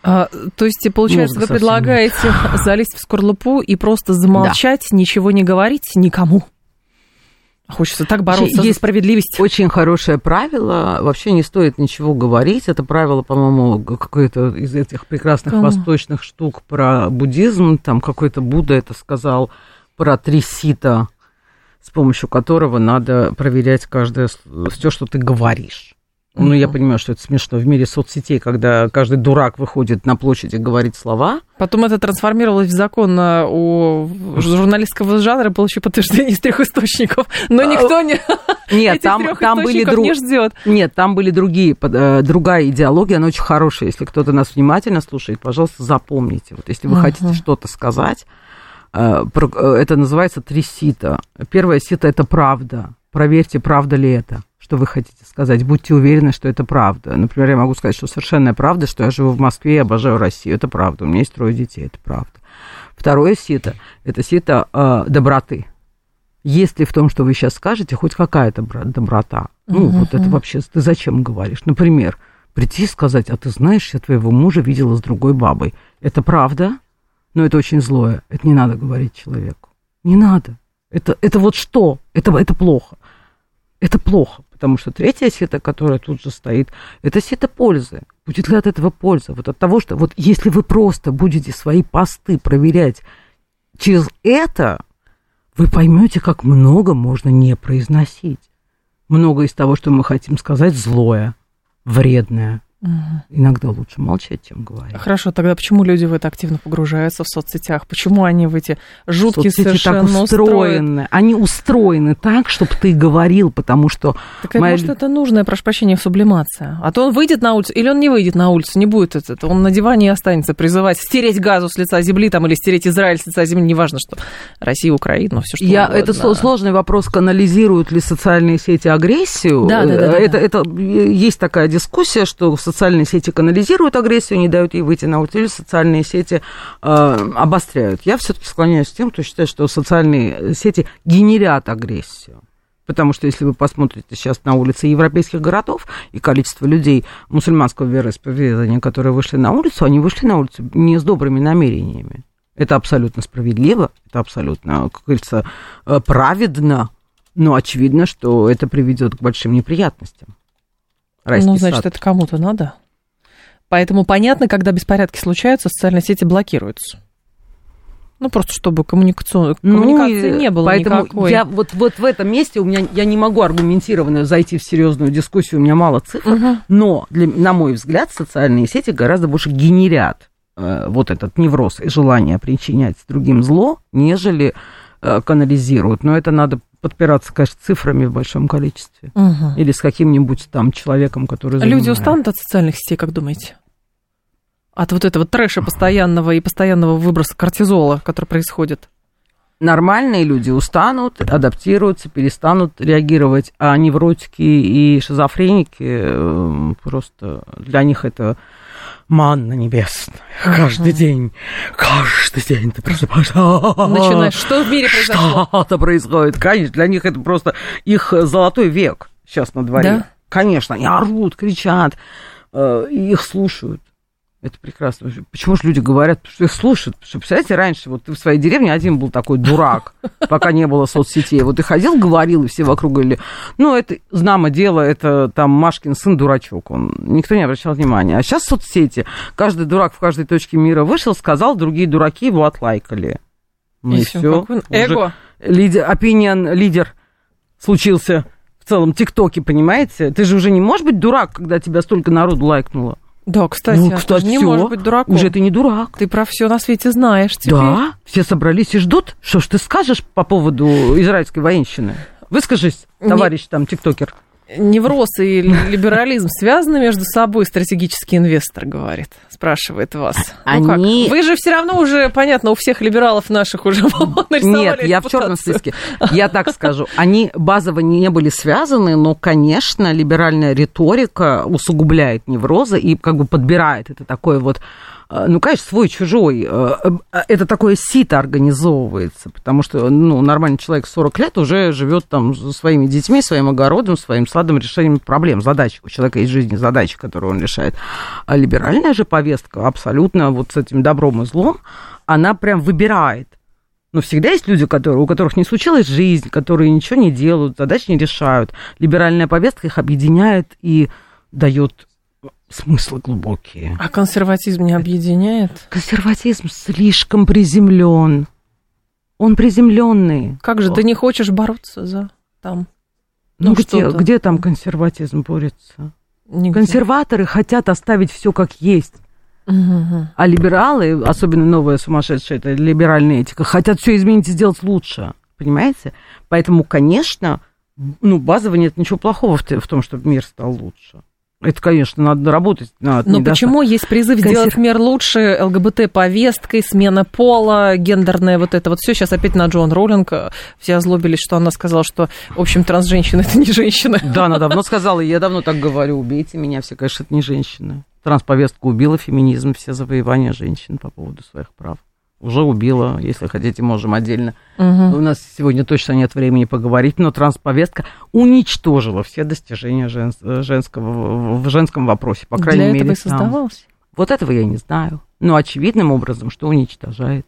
А, то есть, получается, Мозга вы предлагаете нет. залезть в скорлупу и просто замолчать, да. ничего не говорить никому? Хочется так бороться Есть за справедливость. Очень хорошее правило. Вообще не стоит ничего говорить. Это правило, по-моему, какое-то из этих прекрасных Кому? восточных штук про буддизм. Там какой-то Будда это сказал про три сита, с помощью которого надо проверять каждое все, что ты говоришь. Ну, я понимаю, что это смешно в мире соцсетей, когда каждый дурак выходит на площадь и говорит слова. Потом это трансформировалось в закон о журналистского жанра, еще подтверждение из трех источников. Но никто не... Нет, там, там были друг... не ждет. Нет, там были другие, э, другая идеология, она очень хорошая. Если кто-то нас внимательно слушает, пожалуйста, запомните. Вот если вы uh-huh. хотите что-то сказать, э, э, это называется три сита. Первое сито – это правда. Проверьте, правда ли это что вы хотите сказать. Будьте уверены, что это правда. Например, я могу сказать, что совершенная правда, что я живу в Москве и обожаю Россию. Это правда. У меня есть трое детей. Это правда. Второе сито – это сито э, доброты. Есть ли в том, что вы сейчас скажете, хоть какая-то доброта? Ну, uh-huh. вот это вообще ты зачем говоришь? Например, прийти и сказать, а ты знаешь, я твоего мужа видела с другой бабой. Это правда, но это очень злое. Это не надо говорить человеку. Не надо. Это, это вот что? Это, это плохо. Это плохо. Потому что третья сета, которая тут же стоит, это сета пользы. Будет ли от этого польза? Вот от того, что вот если вы просто будете свои посты проверять через это, вы поймете, как много можно не произносить. Много из того, что мы хотим сказать, злое, вредное. Угу. Иногда лучше молчать, чем говорить. Хорошо, тогда почему люди в это активно погружаются в соцсетях? Почему они в эти жуткие Соцсети совершенно так устроены? Они устроены так, чтобы ты говорил, потому что... Так моя... может, это нужная, прошу прощения, сублимация. А то он выйдет на улицу, или он не выйдет на улицу, не будет это. Он на диване и останется призывать стереть газу с лица земли там, или стереть Израиль с лица земли, неважно, что Россия, Украина, все что Я, угодно. Это сложный вопрос, канализируют ли социальные сети агрессию. Да, да, да. да, это, да. это, есть такая дискуссия, что социальные сети канализируют агрессию, не дают ей выйти на или социальные сети э, обостряют. Я все-таки склоняюсь к тем, кто считает, что социальные сети генерят агрессию. Потому что если вы посмотрите сейчас на улицы европейских городов и количество людей мусульманского вероисповедания, которые вышли на улицу, они вышли на улицу не с добрыми намерениями. Это абсолютно справедливо, это абсолютно, как говорится, э, праведно, но очевидно, что это приведет к большим неприятностям. Райский ну, значит, сад. это кому-то надо. Поэтому понятно, когда беспорядки случаются, социальные сети блокируются. Ну, просто чтобы коммуникацион... ну, коммуникации не было поэтому никакой. Я вот, вот в этом месте у меня я не могу аргументированно зайти в серьезную дискуссию, у меня мало цифр, угу. но, для, на мой взгляд, социальные сети гораздо больше генерят э, вот этот невроз и желание причинять другим зло, нежели э, канализируют. Но это надо подпираться, конечно, цифрами в большом количестве. Угу. Или с каким-нибудь там человеком, который... Занимает. Люди устанут от социальных сетей, как думаете? От вот этого трэша постоянного и постоянного выброса кортизола, который происходит? Нормальные люди устанут, адаптируются, перестанут реагировать, а невротики и шизофреники э, просто для них это манна небесная. Каждый день, каждый день ты просыпаешься. Начинаешь, что в мире произошло? Что-то происходит. Конечно, для них это просто их золотой век сейчас на дворе. Да? Конечно, они орут, кричат, э, их слушают. Это прекрасно. Почему же люди говорят, что их слушают? Потому что, представляете, раньше вот ты в своей деревне один был такой дурак, пока не было соцсетей. Вот ты ходил, говорил, и все вокруг говорили, ну, это знамо дело, это там Машкин сын дурачок. Он, никто не обращал внимания. А сейчас соцсети. Каждый дурак в каждой точке мира вышел, сказал, другие дураки его отлайкали. Ну и, и все. Эго. Лидер, opinion лидер случился в целом ТикТоке, понимаете? Ты же уже не можешь быть дурак, когда тебя столько народу лайкнуло. Да, кстати, ну, кстати, не может быть дураком. Уже ты не дурак. Ты про все на свете знаешь теперь. Да, все собрались и ждут. Что ж ты скажешь по поводу израильской военщины? Выскажись, товарищ не... там, тиктокер невроз и либерализм связаны между собой, стратегический инвестор говорит, спрашивает вас. Они... Ну как? Вы же все равно уже, понятно, у всех либералов наших уже Нет, я в черном списке. Я так скажу. Они базово не были связаны, но, конечно, либеральная риторика усугубляет неврозы и как бы подбирает это такое вот ну, конечно, свой-чужой, э, э, это такое сито организовывается, потому что, ну, нормальный человек 40 лет уже живет там со своими детьми, своим огородом, своим садом, решением проблем, задач. У человека есть жизни задачи, которые он решает. А либеральная же повестка абсолютно вот с этим добром и злом, она прям выбирает. Но всегда есть люди, которые, у которых не случилась жизнь, которые ничего не делают, задач не решают. Либеральная повестка их объединяет и дает смыслы глубокие. А консерватизм не объединяет? Консерватизм слишком приземлен. Он приземленный. Как же, ты не хочешь бороться за там? Ну, ну где, где там консерватизм борется? Нигде. Консерваторы хотят оставить все как есть. Мгм. А либералы, особенно новая сумасшедшая, это либеральная этика, хотят все изменить и сделать лучше. Понимаете? Поэтому, конечно, ну, базово нет ничего плохого в том, чтобы мир стал лучше. Это, конечно, надо работать над Но почему есть призыв Консер- сделать мир лучше, ЛГБТ-повесткой, смена пола, гендерное вот это вот все. Сейчас опять на Джоан Роулинг э, все озлобились, что она сказала, что, в общем, транс-женщина – это не женщина. Да, она давно сказала, я давно так говорю, убейте меня, все, конечно, это не женщины. Трансповестка убила феминизм, все завоевания женщин по поводу своих прав. Уже убила, если хотите, можем отдельно. Мгм. У нас сегодня точно нет времени поговорить, но трансповестка уничтожила все достижения жен- женского, в женском вопросе, по крайней Для мере. этого и там. создавалась. Вот этого я не знаю. Но очевидным образом, что уничтожает.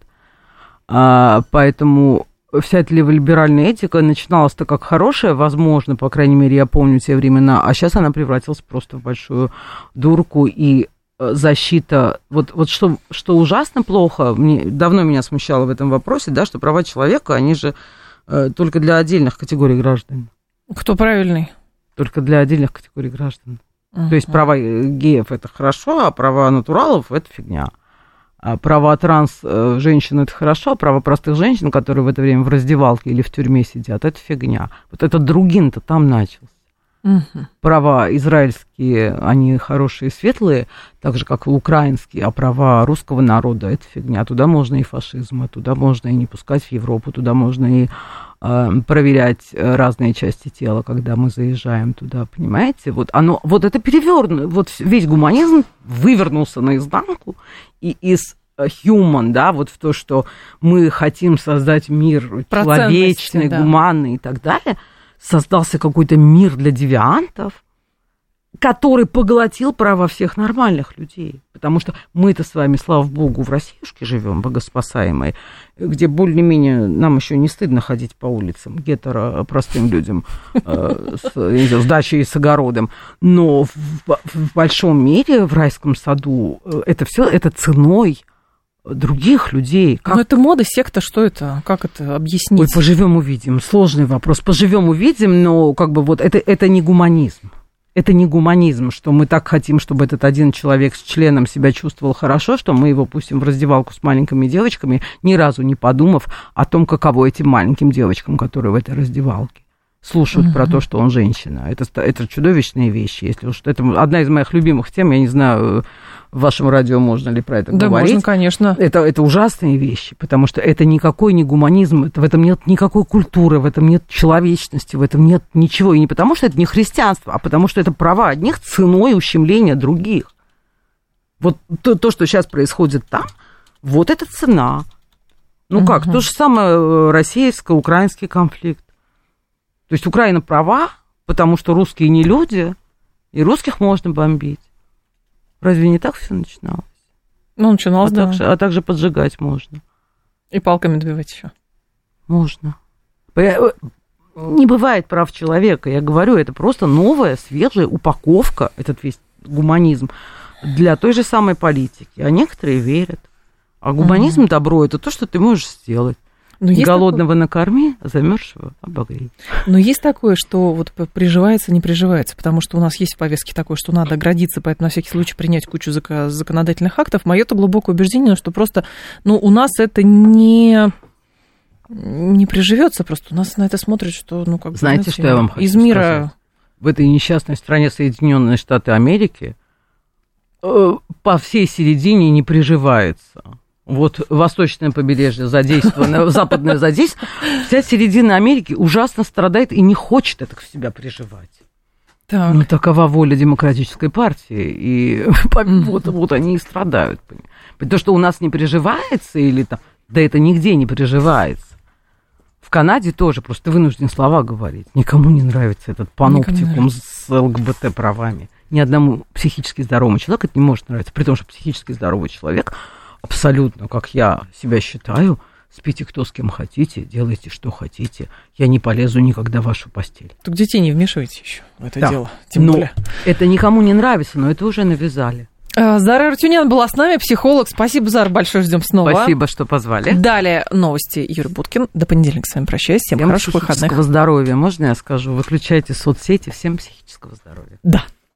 А, поэтому вся эта либеральная этика начиналась-то как хорошая, возможно, по крайней мере, я помню те времена, а сейчас она превратилась просто в большую дурку и защита, вот, вот что, что ужасно плохо, мне, давно меня смущало в этом вопросе, да, что права человека, они же э, только для отдельных категорий граждан, Кто правильный? только для отдельных категорий граждан. То есть права э, геев это хорошо, а права натуралов это фигня. А права транс э, женщин это хорошо, а права простых женщин, которые в это время в раздевалке или в тюрьме сидят, это фигня. Вот этот другин-то там начался. Мгм. Права израильские, они хорошие и светлые, так же, как и украинские, а права русского народа это фигня. Туда можно и фашизм, а туда можно и не пускать в Европу, туда можно и э, проверять э, разные части тела, когда мы заезжаем туда, понимаете? Вот оно, вот это перевернуто, вот весь гуманизм вывернулся наизнанку, и из э, human, да, вот в то, что мы хотим создать мир Про человечный, да. гуманный и так далее, создался какой-то мир для девиантов, который поглотил права всех нормальных людей. Потому что мы-то с вами, слава богу, в Россиюшке живем, богоспасаемой, где более-менее нам еще не стыдно ходить по улицам, гетеро простым людям э, с, знаю, дачей и с огородом. Но в, в большом мире, в райском саду, э, это все это ценой других людей. Как Ну, это мода, секта, что это? Как это объяснить? Ой, поживем увидим. Сложный вопрос. Поживем увидим, но как бы вот это, это не гуманизм. Это не гуманизм, что мы так хотим, чтобы этот один человек с членом себя чувствовал хорошо, что мы его пустим в раздевалку с маленькими девочками, ни разу не подумав о том, каково этим маленьким девочкам, которые в этой раздевалке слушают про то, что он женщина. Это, это чудовищные вещи. Если уж это одна из моих любимых тем, я не знаю, в вашем радио можно ли про это да, говорить. можно, конечно. Это, это ужасные вещи, потому что это никакой не гуманизм, это, в этом нет никакой культуры, в этом нет человечности, в этом нет ничего. И не потому, что это не христианство, а потому, что это права одних ценой ущемления других. Вот то, то что сейчас происходит там, вот это цена. Ну как, то же самое э, российско-украинский конфликт. То есть Украина права, потому что русские не люди, и русских можно бомбить. Разве не так все начиналось? Ну, начиналось, а, да. также, а также поджигать можно. И палками добивать еще. Можно. По- Не бывает прав человека. Я говорю, это просто новая, свежая упаковка, этот весь гуманизм, для той же самой политики. А некоторые верят. А гуманизм, добро, это то, что ты можешь сделать. Но Голодного накорми, а замерзшего обогрей. Но есть такое, что вот приживается, не приживается, потому что у нас есть в повестке такое, что надо оградиться, поэтому на всякий случай принять кучу законодательных актов. Мое-то глубокое убеждение, что просто, ну, у нас это не не приживется просто. У нас на это смотрят, что, ну, как бы, Знаете, что я вам хочу из мира... сказать? В этой несчастной стране Соединенные Штаты Америки э, по всей середине не приживается. Вот восточное побережье задействовано, западное задействовано. Вся середина Америки ужасно страдает и не хочет это в себя приживать. Так. Ну, такова воля демократической партии. И вот, вот они и страдают. То, что у нас не приживается, или там, да это нигде не приживается. В Канаде тоже просто ты вынужден слова говорить. Никому не нравится этот паноптикум с ЛГБТ правами. Ни одному психически здоровому человеку это не может нравиться. При том, что психически здоровый человек абсолютно, как я себя считаю, спите кто с кем хотите, делайте что хотите. Я не полезу никогда в вашу постель. Так детей не вмешивайте еще в это Да. дело. Тем Ну, более. Это никому не нравится, но это уже навязали. А, Зара Артюнян была с нами, психолог. Спасибо, Зара, большое ждем снова. Спасибо, что позвали. Далее новости Юрий Буткин. До понедельника с вами прощаюсь. Всем, Всем хороших выходных. психического здоровья. Можно я скажу? Выключайте соцсети. Всем психического здоровья. Да.